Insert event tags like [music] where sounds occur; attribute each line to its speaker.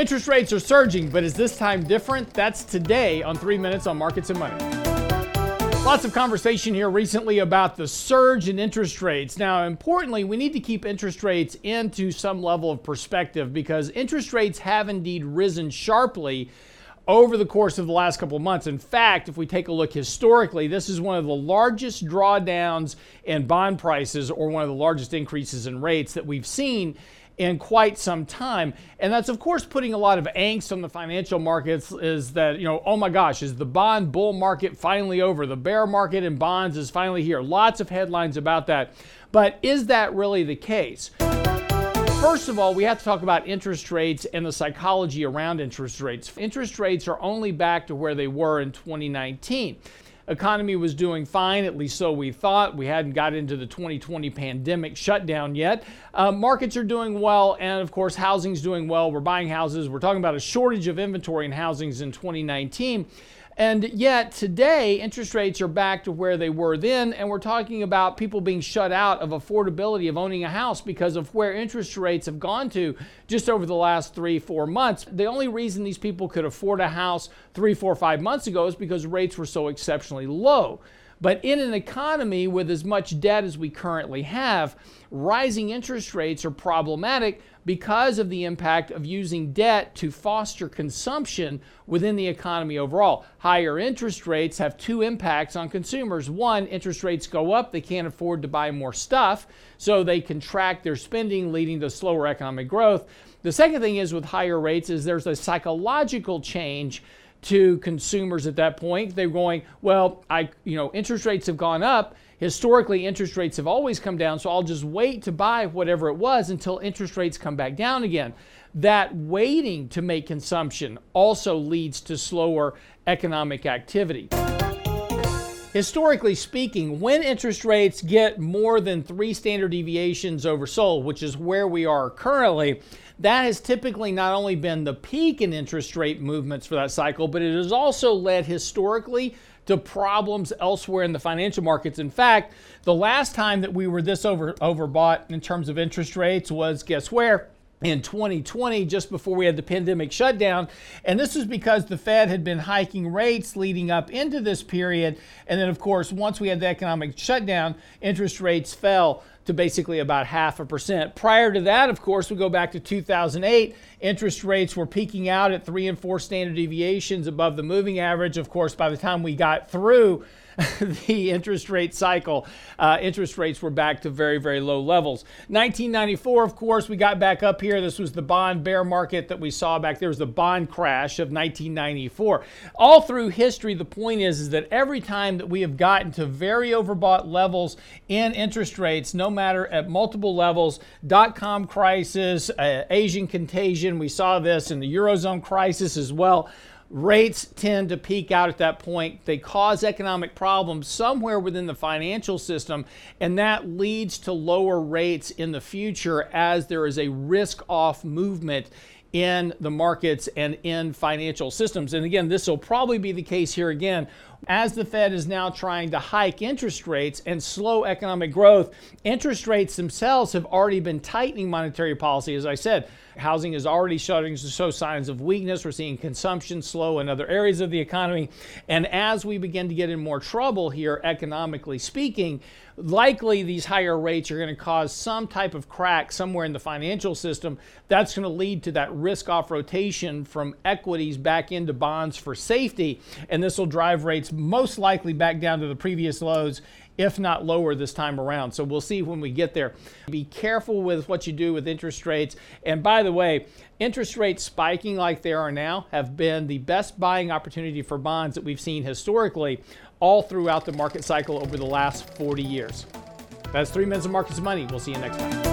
Speaker 1: Interest rates are surging, but is this time different? That's today on 3 Minutes on Markets and Money. Lots of conversation here recently about the surge in interest rates. Now, importantly, we need to keep interest rates into some level of perspective because interest rates have indeed risen sharply over the course of the last couple of months. In fact, if we take a look historically, this is one of the largest drawdowns in bond prices or one of the largest increases in rates that we've seen in quite some time. And that's, of course, putting a lot of angst on the financial markets is that, you know, oh my gosh, is the bond bull market finally over? The bear market in bonds is finally here. Lots of headlines about that. But is that really the case? First of all, we have to talk about interest rates and the psychology around interest rates. Interest rates are only back to where they were in 2019 economy was doing fine, at least so we thought. We hadn't got into the 2020 pandemic shutdown yet. Uh, markets are doing well, and of course, housing's doing well. We're buying houses. We're talking about a shortage of inventory in housings in 2019. And yet today, interest rates are back to where they were then, and we're talking about people being shut out of affordability of owning a house because of where interest rates have gone to just over the last three, four months. The only reason these people could afford a house three, four, five months ago is because rates were so exceptionally low. But in an economy with as much debt as we currently have, rising interest rates are problematic because of the impact of using debt to foster consumption within the economy overall. Higher interest rates have two impacts on consumers. One, interest rates go up, they can't afford to buy more stuff, so they contract their spending, leading to slower economic growth. The second thing is with higher rates is there's a psychological change to consumers at that point. They're going, well, I, you know, interest rates have gone up. Historically, interest rates have always come down, so I'll just wait to buy whatever it was until interest rates come back down again. That waiting to make consumption also leads to slower economic activity. Historically speaking, when interest rates get more than three standard deviations oversold, which is where we are currently, that has typically not only been the peak in interest rate movements for that cycle, but it has also led historically to problems elsewhere in the financial markets. In fact, the last time that we were this over overbought in terms of interest rates was guess where? in 2020, just before we had the pandemic shutdown. And this was because the Fed had been hiking rates leading up into this period. And then, of course, once we had the economic shutdown, interest rates fell to basically about half a percent. Prior to that, of course, we go back to 2008. Interest rates were peaking out at three and four standard deviations above the moving average. Of course, by the time we got through [laughs] the interest rate cycle, uh, interest rates were back to very, very low levels. 1994, of course, we got back up here. This was the bond bear market that we saw back there. Was the bond crash of 1994. All through history, the point is, is that every time that we have gotten to very overbought levels in interest rates, matter at multiple levels, dot com crisis, uh, Asian contagion, we saw this in the Eurozone crisis as well. Rates tend to peak out at that point. They cause economic problems somewhere within the financial system, and that leads to lower rates in the future as there is a risk off movement in the markets and in financial systems. And again, this will probably be the case here again. As the Fed is now trying to hike interest rates and slow economic growth, interest rates themselves have already been tightening monetary policy. As I said, housing is already starting to show signs of weakness. We're seeing consumption slow in other areas of the economy. And as we begin to get in more trouble here, economically speaking, likely these higher rates are going to cause some type of crack somewhere in the financial system. That's going to lead to that risk off rotation from equities back into bonds for safety. And this will drive rates most likely back down to the previous lows if not lower this time around. So we'll see when we get there. Be careful with what you do with interest rates. And by the way, interest rates spiking like they are now have been the best buying opportunity for bonds that we've seen historically all throughout the market cycle over the last 40 years. That's three minutes of markets money. We'll see you next time.